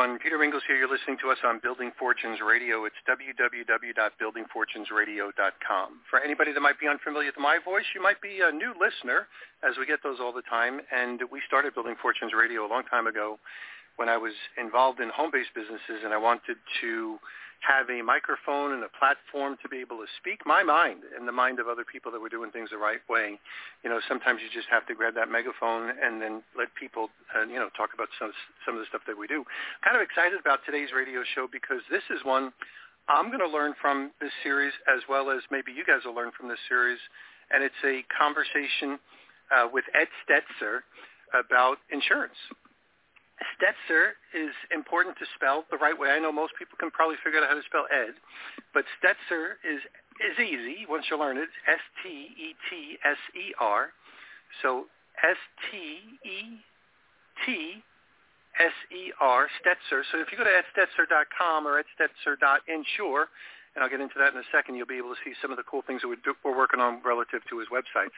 Everyone. Peter Mingils here. You're listening to us on Building Fortunes Radio. It's www.buildingfortunesradio.com. For anybody that might be unfamiliar with my voice, you might be a new listener, as we get those all the time. And we started Building Fortunes Radio a long time ago when I was involved in home-based businesses, and I wanted to have a microphone and a platform to be able to speak my mind and the mind of other people that were doing things the right way. You know, sometimes you just have to grab that megaphone and then let people, uh, you know, talk about some some of the stuff that we do. Kind of excited about today's radio show because this is one I'm going to learn from this series as well as maybe you guys will learn from this series, and it's a conversation uh, with Ed Stetser about insurance. Stetser is important to spell the right way. I know most people can probably figure out how to spell Ed, but Stetser is is easy once you learn it. S T E T S E R. So S T E T S E R Stetser. So if you go to edstetser.com or edstetser.insure, and I'll get into that in a second, you'll be able to see some of the cool things that we're working on relative to his websites.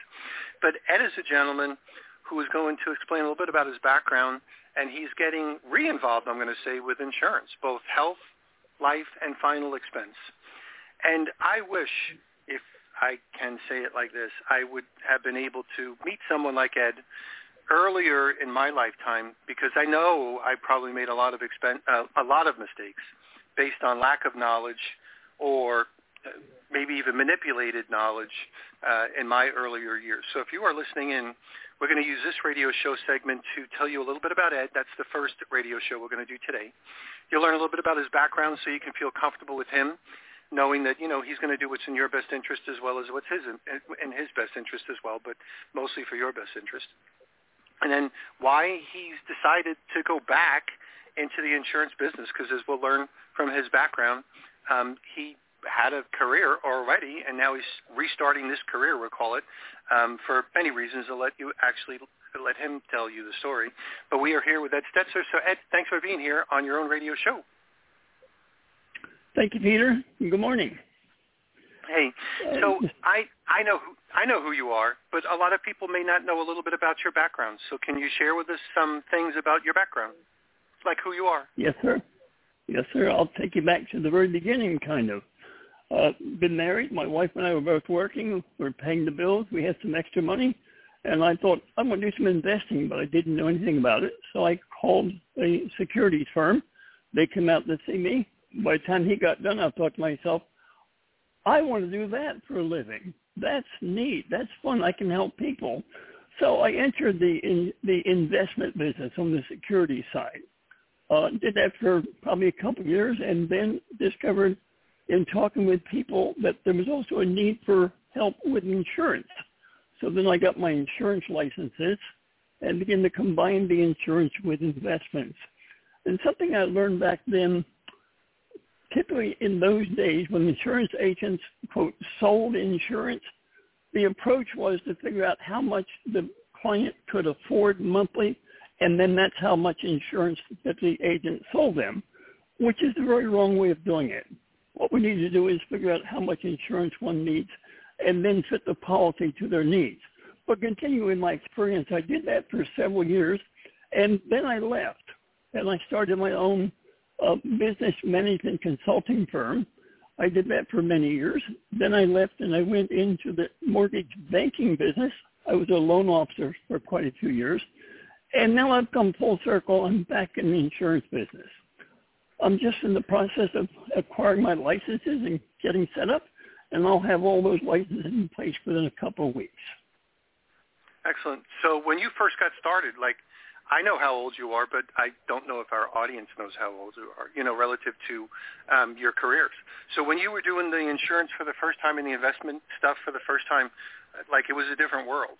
But Ed is a gentleman who is going to explain a little bit about his background and he's getting re-involved, I'm going to say, with insurance, both health, life, and final expense. And I wish, if I can say it like this, I would have been able to meet someone like Ed earlier in my lifetime because I know I probably made a lot of expen- uh, a lot of mistakes based on lack of knowledge or maybe even manipulated knowledge uh, in my earlier years. So if you are listening in we're going to use this radio show segment to tell you a little bit about Ed. That's the first radio show we're going to do today. You'll learn a little bit about his background so you can feel comfortable with him, knowing that, you know, he's going to do what's in your best interest as well as what's his in, in his best interest as well, but mostly for your best interest. And then why he's decided to go back into the insurance business, because as we'll learn from his background, um, he had a career already, and now he's restarting this career, we'll call it, um, for many reasons. I'll let you actually let him tell you the story. But we are here with Ed Stetser. So Ed, thanks for being here on your own radio show. Thank you, Peter. Good morning. Hey, so I I know who I know who you are, but a lot of people may not know a little bit about your background. So can you share with us some things about your background, like who you are? Yes, sir. Yes, sir. I'll take you back to the very beginning, kind of uh, been married. My wife and I were both working. We are paying the bills. We had some extra money. And I thought, I'm going to do some investing, but I didn't know anything about it. So I called a securities firm. They came out to see me. By the time he got done, I thought to myself, I want to do that for a living. That's neat. That's fun. I can help people. So I entered the in, the investment business on the security side. Uh, did that for probably a couple of years, and then discovered in talking with people that there was also a need for help with insurance. So then I got my insurance licenses and began to combine the insurance with investments. And something I learned back then, typically in those days when insurance agents, quote, sold insurance, the approach was to figure out how much the client could afford monthly, and then that's how much insurance that the agent sold them, which is the very wrong way of doing it. What we need to do is figure out how much insurance one needs and then fit the policy to their needs. But continuing my experience, I did that for several years, and then I left, and I started my own uh, business management consulting firm. I did that for many years. Then I left and I went into the mortgage banking business. I was a loan officer for quite a few years. And now I've come full circle. I'm back in the insurance business. I'm just in the process of acquiring my licenses and getting set up, and I'll have all those licenses in place within a couple of weeks. Excellent. So when you first got started, like I know how old you are, but I don't know if our audience knows how old you are, you know, relative to um, your careers. So when you were doing the insurance for the first time and the investment stuff for the first time, like it was a different world.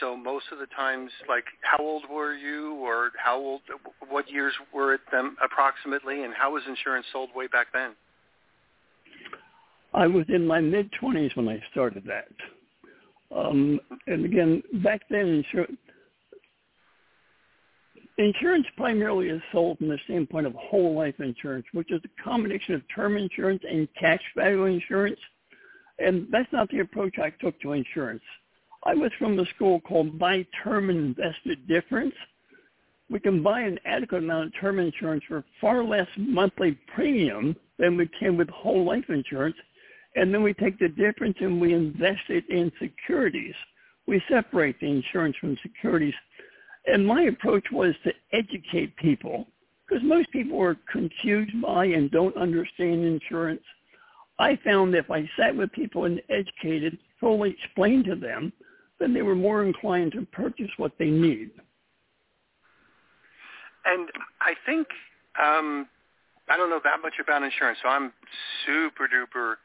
So most of the times, like, how old were you, or how old, what years were it them approximately, and how was insurance sold way back then? I was in my mid twenties when I started that. Um, and again, back then, insurance insurance primarily is sold from the standpoint of whole life insurance, which is a combination of term insurance and cash value insurance. And that's not the approach I took to insurance. I was from a school called Buy Term and Invested Difference. We can buy an adequate amount of term insurance for far less monthly premium than we can with whole life insurance. And then we take the difference and we invest it in securities. We separate the insurance from securities and my approach was to educate people because most people are confused by and don't understand insurance. I found if I sat with people and educated, fully explained to them, then they were more inclined to purchase what they need. And I think um, I don't know that much about insurance, so I'm super duper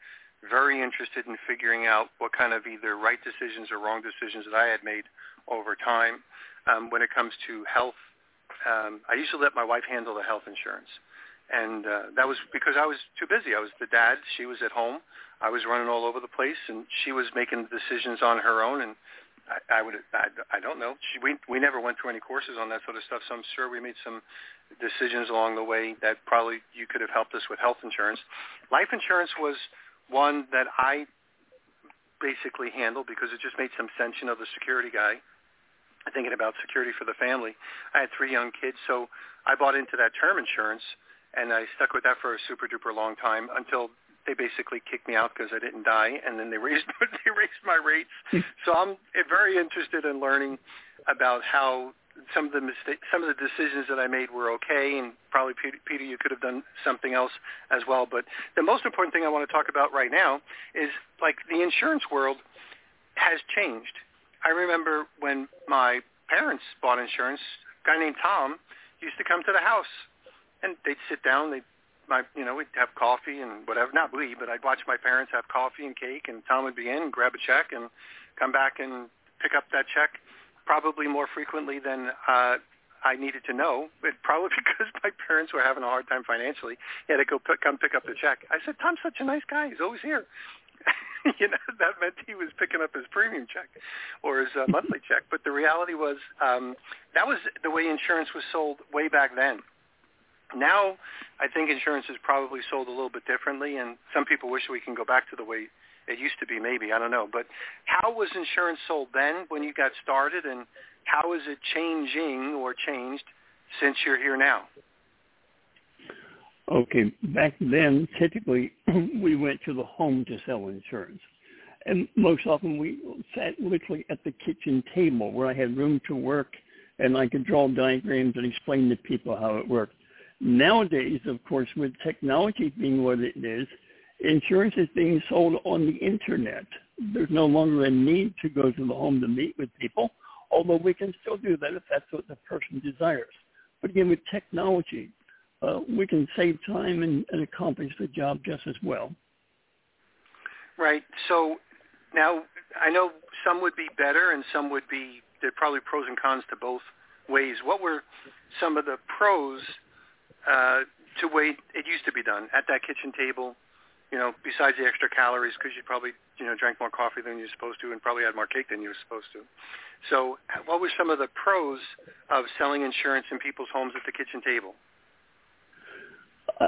very interested in figuring out what kind of either right decisions or wrong decisions that I had made over time um, when it comes to health. Um, I used to let my wife handle the health insurance, and uh, that was because I was too busy. I was the dad; she was at home. I was running all over the place, and she was making the decisions on her own. And I, I would, I, I don't know. She, we we never went through any courses on that sort of stuff, so I'm sure we made some decisions along the way that probably you could have helped us with health insurance. Life insurance was one that I basically handled because it just made some sense. You know, the security guy thinking about security for the family. I had three young kids, so I bought into that term insurance, and I stuck with that for a super duper long time until they basically kicked me out because I didn't die, and then they raised they raised my rates. Hmm. so I'm very interested in learning about how some of the mistake, some of the decisions that I made were okay, and probably Peter, Peter, you could have done something else as well. But the most important thing I want to talk about right now is like the insurance world has changed I remember when my parents bought insurance, a guy named Tom used to come to the house, and they'd sit down. They, my, you know, we'd have coffee and whatever. Not we, but I'd watch my parents have coffee and cake, and Tom would be in, and grab a check, and come back and pick up that check, probably more frequently than uh, I needed to know. It probably because my parents were having a hard time financially. He had to go pick, come pick up the check. I said, Tom's such a nice guy. He's always here. you know, that meant he was picking up his premium check or his uh, monthly check. But the reality was um, that was the way insurance was sold way back then. Now, I think insurance is probably sold a little bit differently, and some people wish we can go back to the way it used to be. Maybe I don't know. But how was insurance sold then when you got started, and how is it changing or changed since you're here now? Okay, back then, typically we went to the home to sell insurance. And most often we sat literally at the kitchen table where I had room to work and I could draw diagrams and explain to people how it worked. Nowadays, of course, with technology being what it is, insurance is being sold on the internet. There's no longer a need to go to the home to meet with people, although we can still do that if that's what the person desires. But again, with technology, uh, we can save time and, and accomplish the job just as well. Right. So now I know some would be better and some would be there are probably pros and cons to both ways. What were some of the pros uh, to wait it used to be done at that kitchen table? You know, besides the extra calories, because you probably you know drank more coffee than you're supposed to, and probably had more cake than you were supposed to. So, what were some of the pros of selling insurance in people's homes at the kitchen table?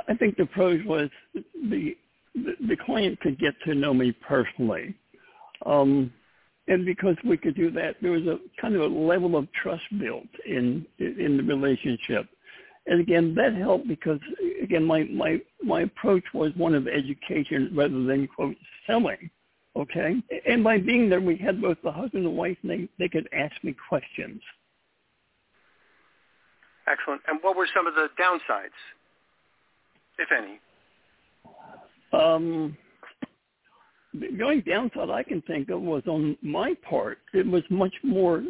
I think the pros was the the, client could get to know me personally, um, and because we could do that, there was a kind of a level of trust built in in the relationship. And again, that helped because again, my my my approach was one of education rather than quote selling. Okay, and by being there, we had both the husband and wife, and they they could ask me questions. Excellent. And what were some of the downsides? if any? Um, the only downside I can think of was on my part. It was much more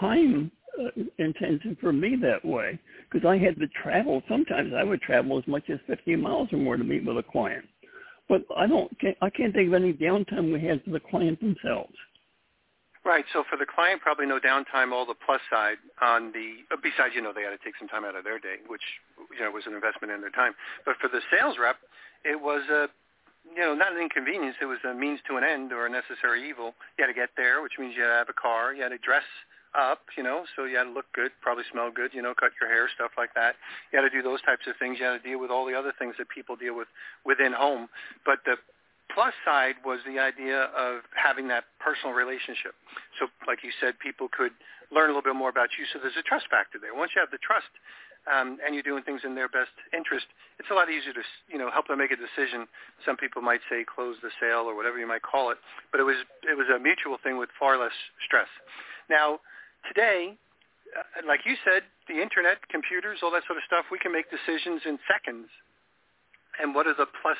time uh, intensive for me that way because I had to travel. Sometimes I would travel as much as 50 miles or more to meet with a client. But I don't. I can't think of any downtime we had for the client themselves. Right. So for the client, probably no downtime. All the plus side on the uh, besides, you know, they had to take some time out of their day, which you know was an investment in their time. But for the sales rep, it was a you know not an inconvenience. It was a means to an end or a necessary evil. You had to get there, which means you had to have a car. You had to dress up, you know, so you had to look good, probably smell good, you know, cut your hair, stuff like that. You had to do those types of things. You had to deal with all the other things that people deal with within home. But the plus side was the idea of having that personal relationship. So like you said, people could learn a little bit more about you. So there's a trust factor there. Once you have the trust um, and you're doing things in their best interest, it's a lot easier to you know help them make a decision. Some people might say close the sale or whatever you might call it, but it was it was a mutual thing with far less stress. Now today, uh, like you said, the internet, computers, all that sort of stuff, we can make decisions in seconds. And what are the plus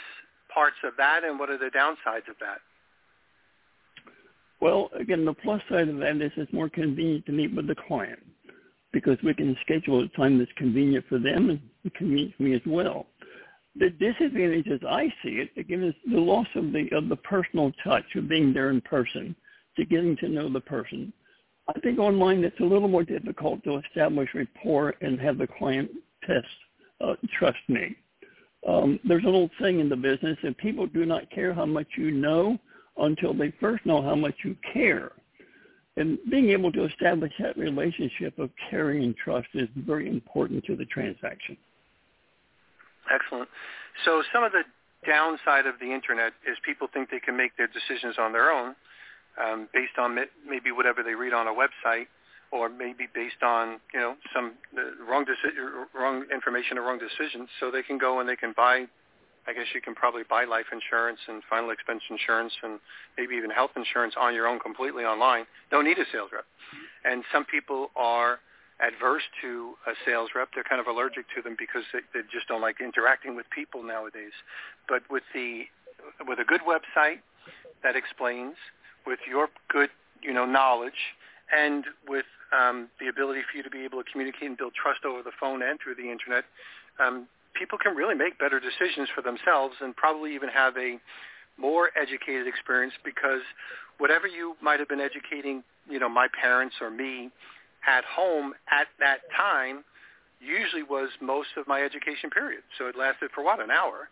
parts of that and what are the downsides of that? Well, again, the plus side of that is it's more convenient to meet with the client because we can schedule a time that's convenient for them and convenient for me as well. The disadvantage, as I see it, again, is the loss of the of the personal touch of being there in person, to getting to know the person. I think online it's a little more difficult to establish rapport and have the client test uh, trust me. Um, there's an old saying in the business that people do not care how much you know until they first know how much you care. And being able to establish that relationship of caring and trust is very important to the transaction. Excellent. So some of the downside of the internet is people think they can make their decisions on their own um, based on maybe whatever they read on a website or maybe based on you know some uh, wrong deci- wrong information or wrong decisions. So they can go and they can buy. I guess you can probably buy life insurance and final expense insurance and maybe even health insurance on your own completely online. Don't need a sales rep. And some people are adverse to a sales rep. They're kind of allergic to them because they, they just don't like interacting with people nowadays. But with the with a good website that explains, with your good you know knowledge and with um, the ability for you to be able to communicate and build trust over the phone and through the internet, um, people can really make better decisions for themselves and probably even have a more educated experience because whatever you might have been educating, you know, my parents or me at home at that time usually was most of my education period. So it lasted for what, an hour?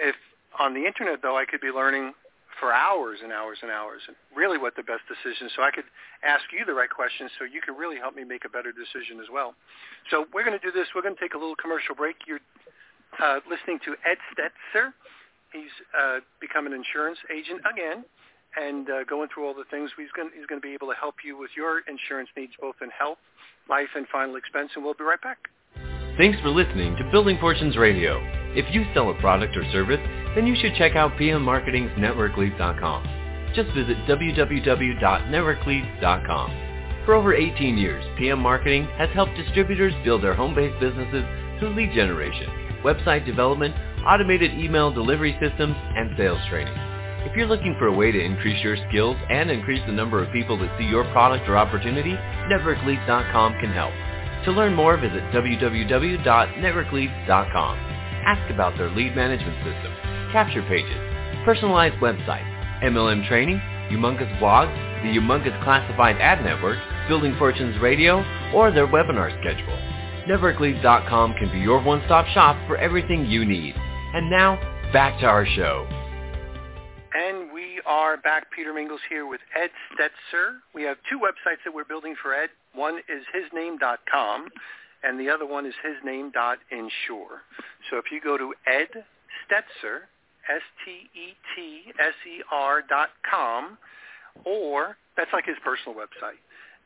If on the internet though I could be learning for hours and hours and hours and really what the best decision so I could ask you the right questions so you could really help me make a better decision as well. So we're going to do this. We're going to take a little commercial break. You're uh, listening to Ed Stetser. He's uh, become an insurance agent again and uh, going through all the things. He's going, he's going to be able to help you with your insurance needs both in health, life, and final expense. And we'll be right back. Thanks for listening to Building Fortunes Radio. If you sell a product or service, then you should check out PM Marketing's NetworkLeads.com. Just visit www.networkleads.com. For over 18 years, PM Marketing has helped distributors build their home-based businesses through lead generation, website development, automated email delivery systems, and sales training. If you're looking for a way to increase your skills and increase the number of people that see your product or opportunity, NetworkLeads.com can help. To learn more, visit www.networkleads.com. Ask about their lead management system, capture pages, personalized websites, MLM training, humongous blogs, the humongous classified ad network, Building Fortunes Radio, or their webinar schedule. NetworkLeads.com can be your one-stop shop for everything you need. And now, back to our show. And we are back. Peter Mingils here with Ed Stetser. We have two websites that we're building for Ed. One is hisname.com, and the other one is his name dot insure. So if you go to Ed Stetser, S-T-E-T-S-E-R dot com, or that's like his personal website.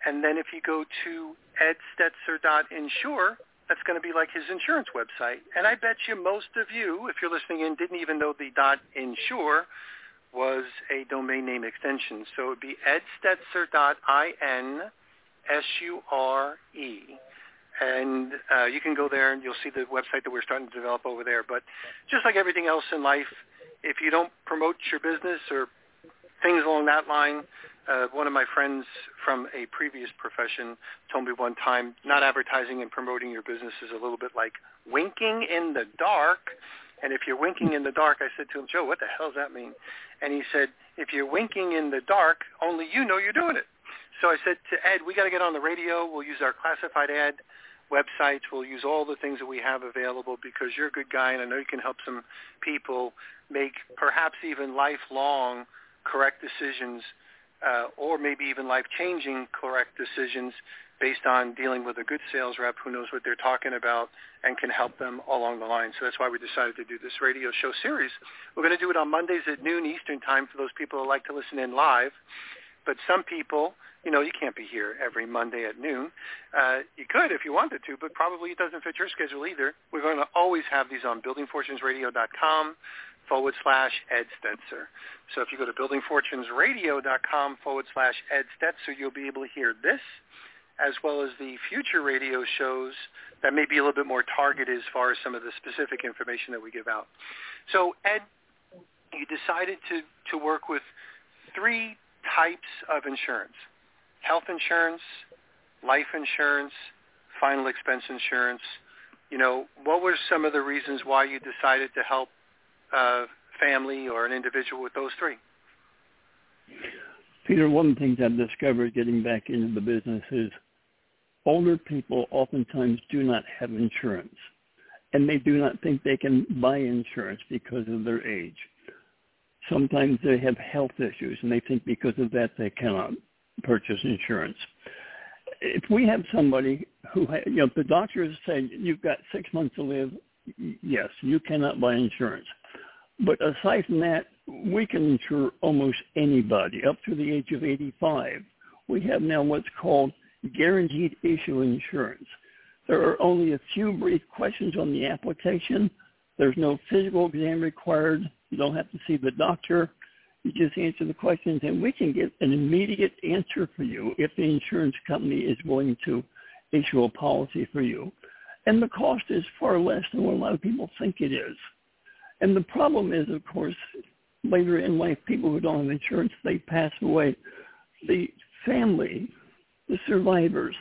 And then if you go to edstetser dot insure, that's going to be like his insurance website. And I bet you most of you, if you're listening in, didn't even know the dot insure was a domain name extension. So it would be edstetser.insure. And uh, you can go there and you'll see the website that we're starting to develop over there. But just like everything else in life, if you don't promote your business or things along that line, uh, one of my friends from a previous profession told me one time, not advertising and promoting your business is a little bit like winking in the dark. And if you're winking in the dark, I said to him, Joe, what the hell does that mean? And he said, if you're winking in the dark, only you know you're doing it. So I said to Ed, we got to get on the radio. We'll use our classified ad websites. We'll use all the things that we have available because you're a good guy, and I know you can help some people make perhaps even lifelong correct decisions uh, or maybe even life-changing correct decisions based on dealing with a good sales rep who knows what they're talking about and can help them along the line. So that's why we decided to do this radio show series. We're going to do it on Mondays at noon Eastern time for those people who like to listen in live. But some people, you know, you can't be here every Monday at noon. Uh, you could if you wanted to, but probably it doesn't fit your schedule either. We're going to always have these on buildingfortunesradio.com forward slash Ed Stetser. So if you go to buildingfortunesradio.com forward slash Ed Stetser, you'll be able to hear this as well as the future radio shows that may be a little bit more targeted as far as some of the specific information that we give out. So Ed, you decided to, to work with three types of insurance, health insurance, life insurance, final expense insurance. You know, what were some of the reasons why you decided to help a family or an individual with those three? Peter, one of the things I've discovered getting back into the business is older people oftentimes do not have insurance and they do not think they can buy insurance because of their age. Sometimes they have health issues and they think because of that they cannot purchase insurance. If we have somebody who, you know, the doctors say you've got six months to live, yes, you cannot buy insurance. But aside from that, we can insure almost anybody up to the age of 85. We have now what's called guaranteed issue insurance. There are only a few brief questions on the application. There's no physical exam required. You don't have to see the doctor. You just answer the questions and we can get an immediate answer for you if the insurance company is willing to issue a policy for you. And the cost is far less than what a lot of people think it is. And the problem is, of course, later in life, people who don't have insurance, they pass away. The family the survivors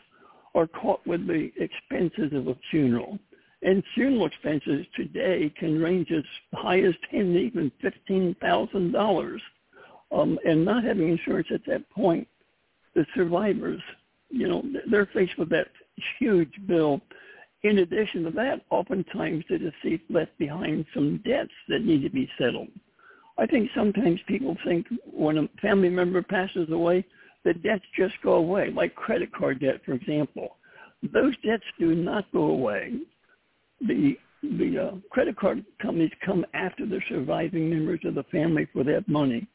are caught with the expenses of a funeral. And funeral expenses today can range as high as ten, even fifteen thousand dollars. Um, and not having insurance at that point, the survivors, you know, they're faced with that huge bill. In addition to that, oftentimes the deceased left behind some debts that need to be settled. I think sometimes people think when a family member passes away, the debts just go away, like credit card debt, for example. Those debts do not go away. The the uh, credit card companies come after the surviving members of the family for that money,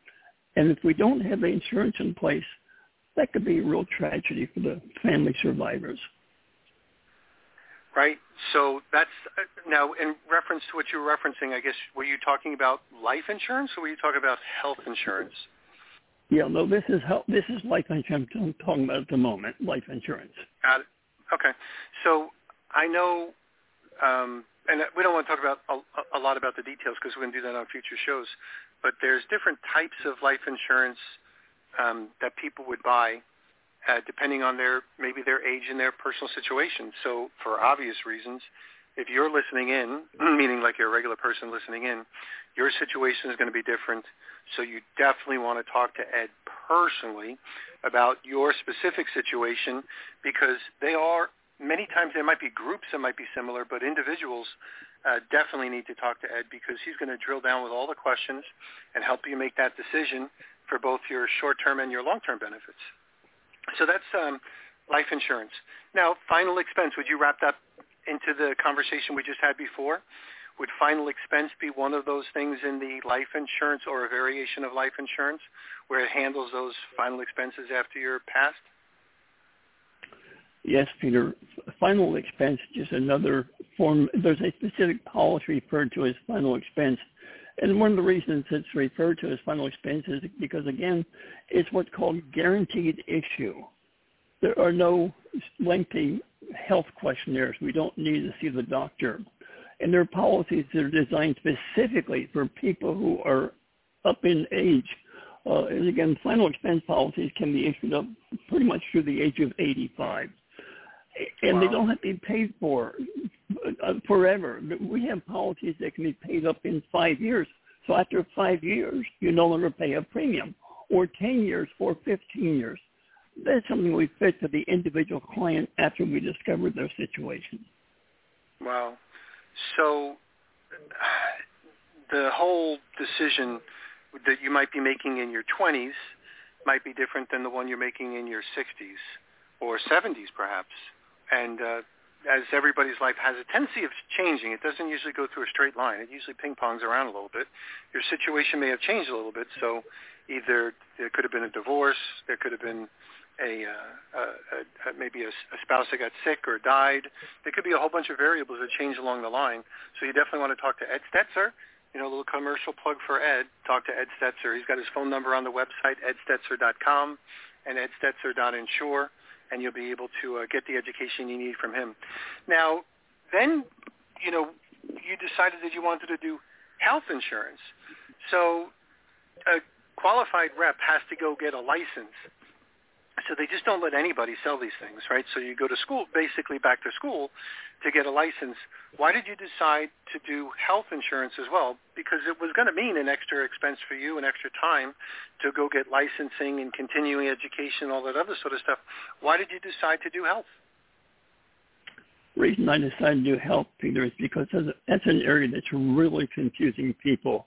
and if we don't have the insurance in place, that could be a real tragedy for the family survivors. Right. So that's uh, now in reference to what you were referencing. I guess were you talking about life insurance, or were you talking about health insurance? Yeah, no, this is how this is life insurance I'm talking about at the moment, life insurance. Got it. Okay. So I know, um, and we don't want to talk about a, a lot about the details because we're going to do that on future shows. But there's different types of life insurance um, that people would buy, uh, depending on their maybe their age and their personal situation. So for obvious reasons, if you're listening in, meaning like you're a regular person listening in, your situation is going to be different so you definitely want to talk to Ed personally about your specific situation because they are many times there might be groups that might be similar, but individuals uh, definitely need to talk to Ed because he's going to drill down with all the questions and help you make that decision for both your short-term and your long-term benefits. So that's um, life insurance. Now, final expense. Would you wrap that into the conversation we just had before? Would final expense be one of those things in the life insurance or a variation of life insurance where it handles those final expenses after you're passed? Yes, Peter. Final expense is just another form. There's a specific policy referred to as final expense. And one of the reasons it's referred to as final expense is because, again, it's what's called guaranteed issue. There are no lengthy health questionnaires. We don't need to see the doctor and there are policies that are designed specifically for people who are up in age. Uh, and again, final expense policies can be issued up pretty much through the age of 85. And wow. they don't have to be paid for uh, forever. We have policies that can be paid up in five years. So after five years, you no longer pay a premium, or 10 years, or 15 years. that's something we fit to the individual client after we discover their situation. Wow. So the whole decision that you might be making in your 20s might be different than the one you're making in your 60s or 70s perhaps. And uh, as everybody's life has a tendency of changing, it doesn't usually go through a straight line. It usually ping-pongs around a little bit. Your situation may have changed a little bit, so either there could have been a divorce, there could have been a, uh, a, a maybe a, a spouse that got sick or died. There could be a whole bunch of variables that change along the line. So you definitely want to talk to Ed Stetser. You know, a little commercial plug for Ed. Talk to Ed Stetser. He's got his phone number on the website, edstetser.com and edstetser.insure, and you'll be able to uh, get the education you need from him. Now, then, you know, you decided that you wanted to do health insurance. So a qualified rep has to go get a license so they just don't let anybody sell these things, right? So you go to school, basically back to school, to get a license. Why did you decide to do health insurance as well? Because it was going to mean an extra expense for you, an extra time to go get licensing and continuing education, all that other sort of stuff. Why did you decide to do health? Reason I decided to do health, Peter, is because that's an area that's really confusing people.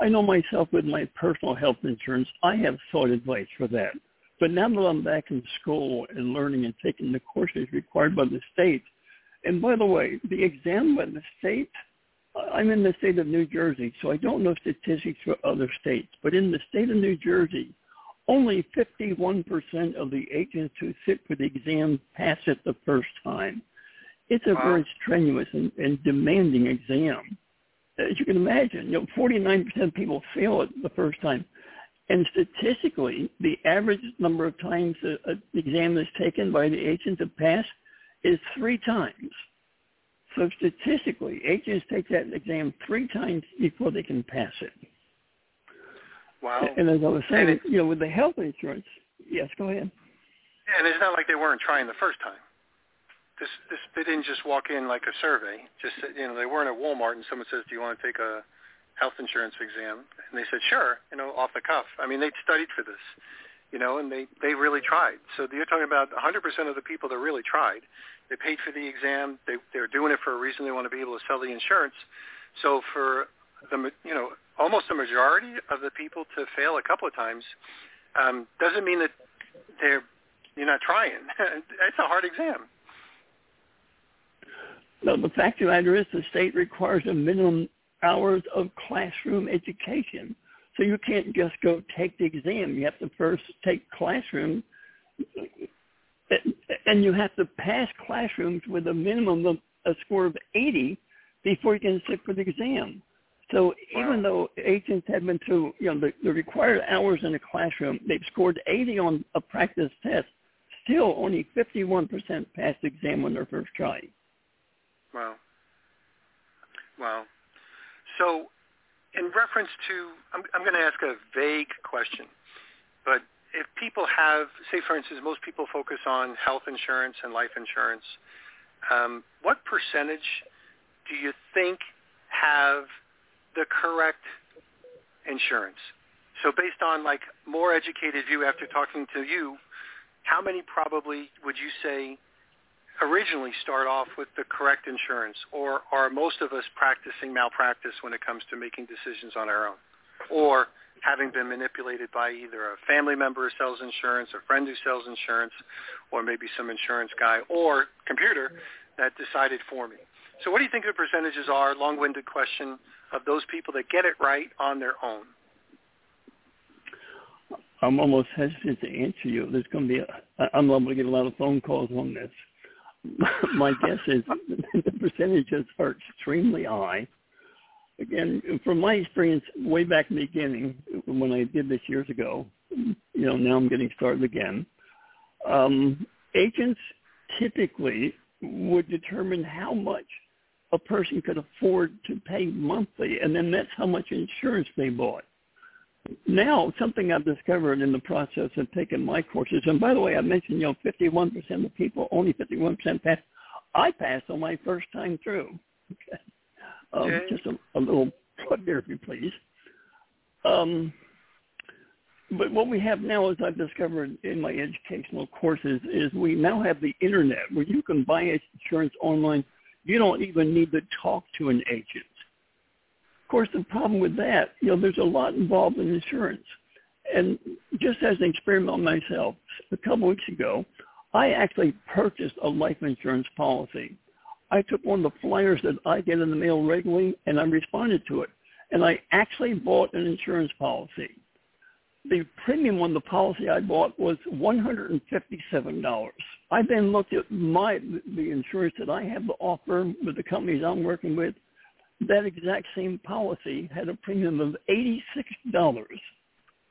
I know myself with my personal health insurance, I have sought advice for that. But now that I'm back in school and learning and taking the courses required by the state, and by the way, the exam by the state, I'm in the state of New Jersey, so I don't know statistics for other states, but in the state of New Jersey, only 51% of the agents who sit for the exam pass it the first time. It's a wow. very strenuous and, and demanding exam. As you can imagine, you know, 49% of people fail it the first time. And statistically, the average number of times an exam is taken by the agent to pass is three times. So statistically, agents take that exam three times before they can pass it. Wow. And as I was saying, it, you know, with the health insurance, yes, go ahead. And it's not like they weren't trying the first time. This, this, they didn't just walk in like a survey. Just you know, they weren't at Walmart and someone says, "Do you want to take a health insurance exam?" And they said, "Sure," you know, off the cuff. I mean, they studied for this, you know, and they they really tried. So you're talking about 100% of the people that really tried. They paid for the exam. They they're doing it for a reason. They want to be able to sell the insurance. So for the you know almost the majority of the people to fail a couple of times um, doesn't mean that they're you're not trying. it's a hard exam. No, the fact of the matter is the state requires a minimum hours of classroom education. So you can't just go take the exam. You have to first take classroom, and you have to pass classrooms with a minimum of a score of 80 before you can sit for the exam. So wow. even though agents have been through, you know, the, the required hours in a classroom, they've scored 80 on a practice test. Still, only 51% passed the exam on their first try. Wow. Wow. So in reference to, I'm, I'm going to ask a vague question, but if people have, say for instance, most people focus on health insurance and life insurance, um, what percentage do you think have the correct insurance? So based on like more educated view after talking to you, how many probably would you say originally start off with the correct insurance, or are most of us practicing malpractice when it comes to making decisions on our own, or having been manipulated by either a family member who sells insurance, a friend who sells insurance, or maybe some insurance guy or computer that decided for me. So what do you think the percentages are, long-winded question, of those people that get it right on their own? I'm almost hesitant to answer you. There's going to be, a, I'm liable to get a lot of phone calls on this. my guess is the percentages are extremely high. Again, from my experience way back in the beginning, when I did this years ago, you know, now I'm getting started again. Um, agents typically would determine how much a person could afford to pay monthly, and then that's how much insurance they bought now something I've discovered in the process of taking my courses, and by the way, I mentioned, you know, 51% of people, only 51% pass. I passed on my first time through. Okay. Um, okay. Just a, a, little plug there, if you please. Um, but what we have now, as I've discovered in my educational courses, is we now have the internet where you can buy insurance online. You don't even need to talk to an agent. Of course, the problem with that, you know, there's a lot involved in insurance. And just as an experiment myself, a couple weeks ago, I actually purchased a life insurance policy. I took one of the flyers that I get in the mail regularly, and I responded to it. And I actually bought an insurance policy the premium on the policy I bought was $157. I then looked at my the insurance that I have to offer with the companies I'm working with. That exact same policy had a premium of $86.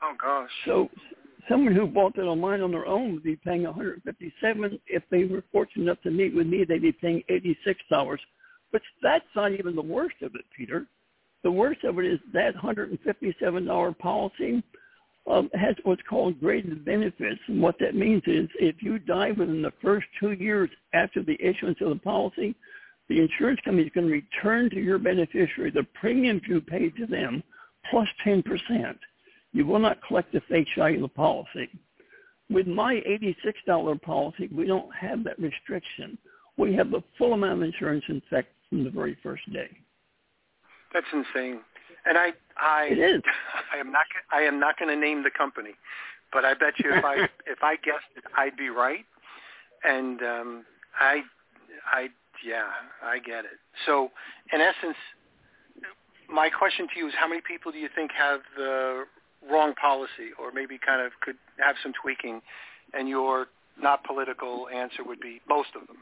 Oh gosh. So someone who bought that online on their own would be paying 157 If they were fortunate enough to meet with me, they'd be paying $86. But that's not even the worst of it, Peter. The worst of it is that $157 policy um, has what's called graded benefits. And what that means is if you die within the first two years after the issuance of the policy, the insurance company is going to return to your beneficiary the premiums you paid to them plus 10%. You will not collect the face value of the policy. With my $86 policy, we don't have that restriction. We have the full amount of insurance in effect from the very first day. That's insane. And I, I, it is. I am not, I am not going to name the company, but I bet you if I, if I guessed it, I'd be right. And um, I, I, yeah, I get it. So, in essence, my question to you is, how many people do you think have the wrong policy, or maybe kind of could have some tweaking? And your not political answer would be most of them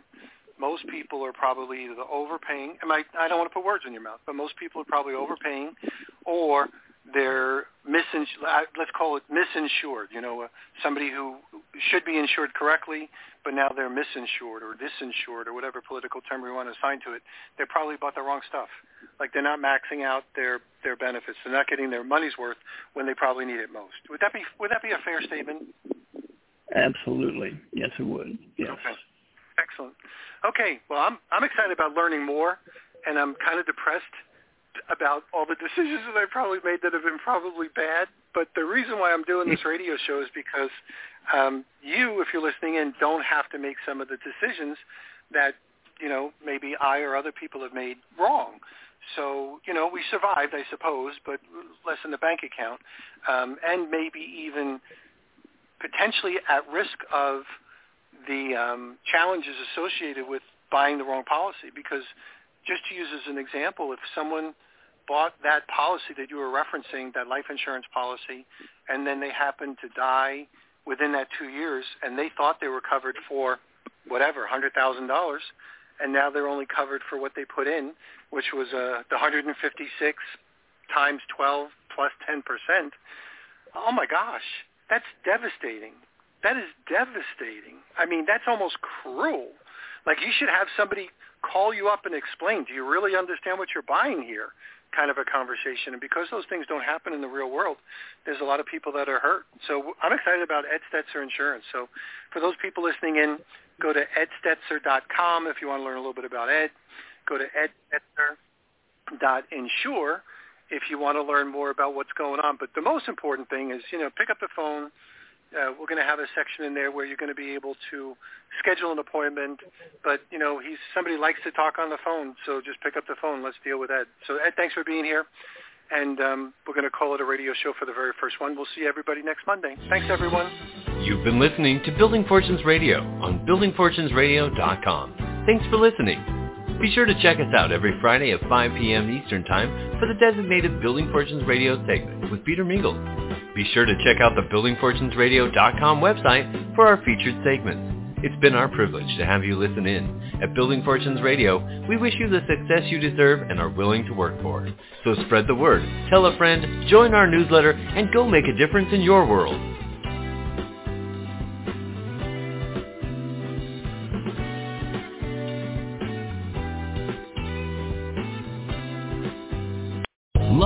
most people are probably either overpaying. And I, I don't want to put words in your mouth, but most people are probably overpaying, or they're misinsured. Let's call it misinsured. You know, uh, somebody who should be insured correctly, but now they're misinsured or disinsured or whatever political term we want to assign to it. They probably bought the wrong stuff. Like they're not maxing out their their benefits. They're not getting their money's worth when they probably need it most. Would that be Would that be a fair statement? Absolutely. Yes, it would. Yes. Okay. Excellent. Okay, well, I'm I'm excited about learning more, and I'm kind of depressed about all the decisions that I probably made that have been probably bad. But the reason why I'm doing this radio show is because um, you, if you're listening in, don't have to make some of the decisions that you know maybe I or other people have made wrong. So you know we survived, I suppose, but less in the bank account, um, and maybe even potentially at risk of the um, challenges associated with buying the wrong policy. Because just to use as an example, if someone bought that policy that you were referencing, that life insurance policy, and then they happened to die within that two years, and they thought they were covered for whatever, $100,000, and now they're only covered for what they put in, which was uh, the 156 times 12 plus 10%. Oh my gosh, that's devastating. That is devastating. I mean, that's almost cruel. Like you should have somebody call you up and explain, do you really understand what you're buying here? Kind of a conversation. And because those things don't happen in the real world, there's a lot of people that are hurt. So I'm excited about Ed Stetser Insurance. So for those people listening in, go to edstetser.com if you want to learn a little bit about Ed. Go to edstetser.insure if you want to learn more about what's going on. But the most important thing is, you know, pick up the phone, uh, we're going to have a section in there where you're going to be able to schedule an appointment. But you know, he's somebody likes to talk on the phone, so just pick up the phone. Let's deal with Ed. So Ed, thanks for being here, and um, we're going to call it a radio show for the very first one. We'll see everybody next Monday. Thanks, everyone. You've been listening to Building Fortunes Radio on BuildingFortunesRadio.com. Thanks for listening. Be sure to check us out every Friday at 5 p.m. Eastern Time for the designated Building Fortunes Radio segment with Peter Mingils. Be sure to check out the BuildingFortunesRadio.com website for our featured segments. It's been our privilege to have you listen in. At Building Fortunes Radio, we wish you the success you deserve and are willing to work for. So spread the word, tell a friend, join our newsletter, and go make a difference in your world.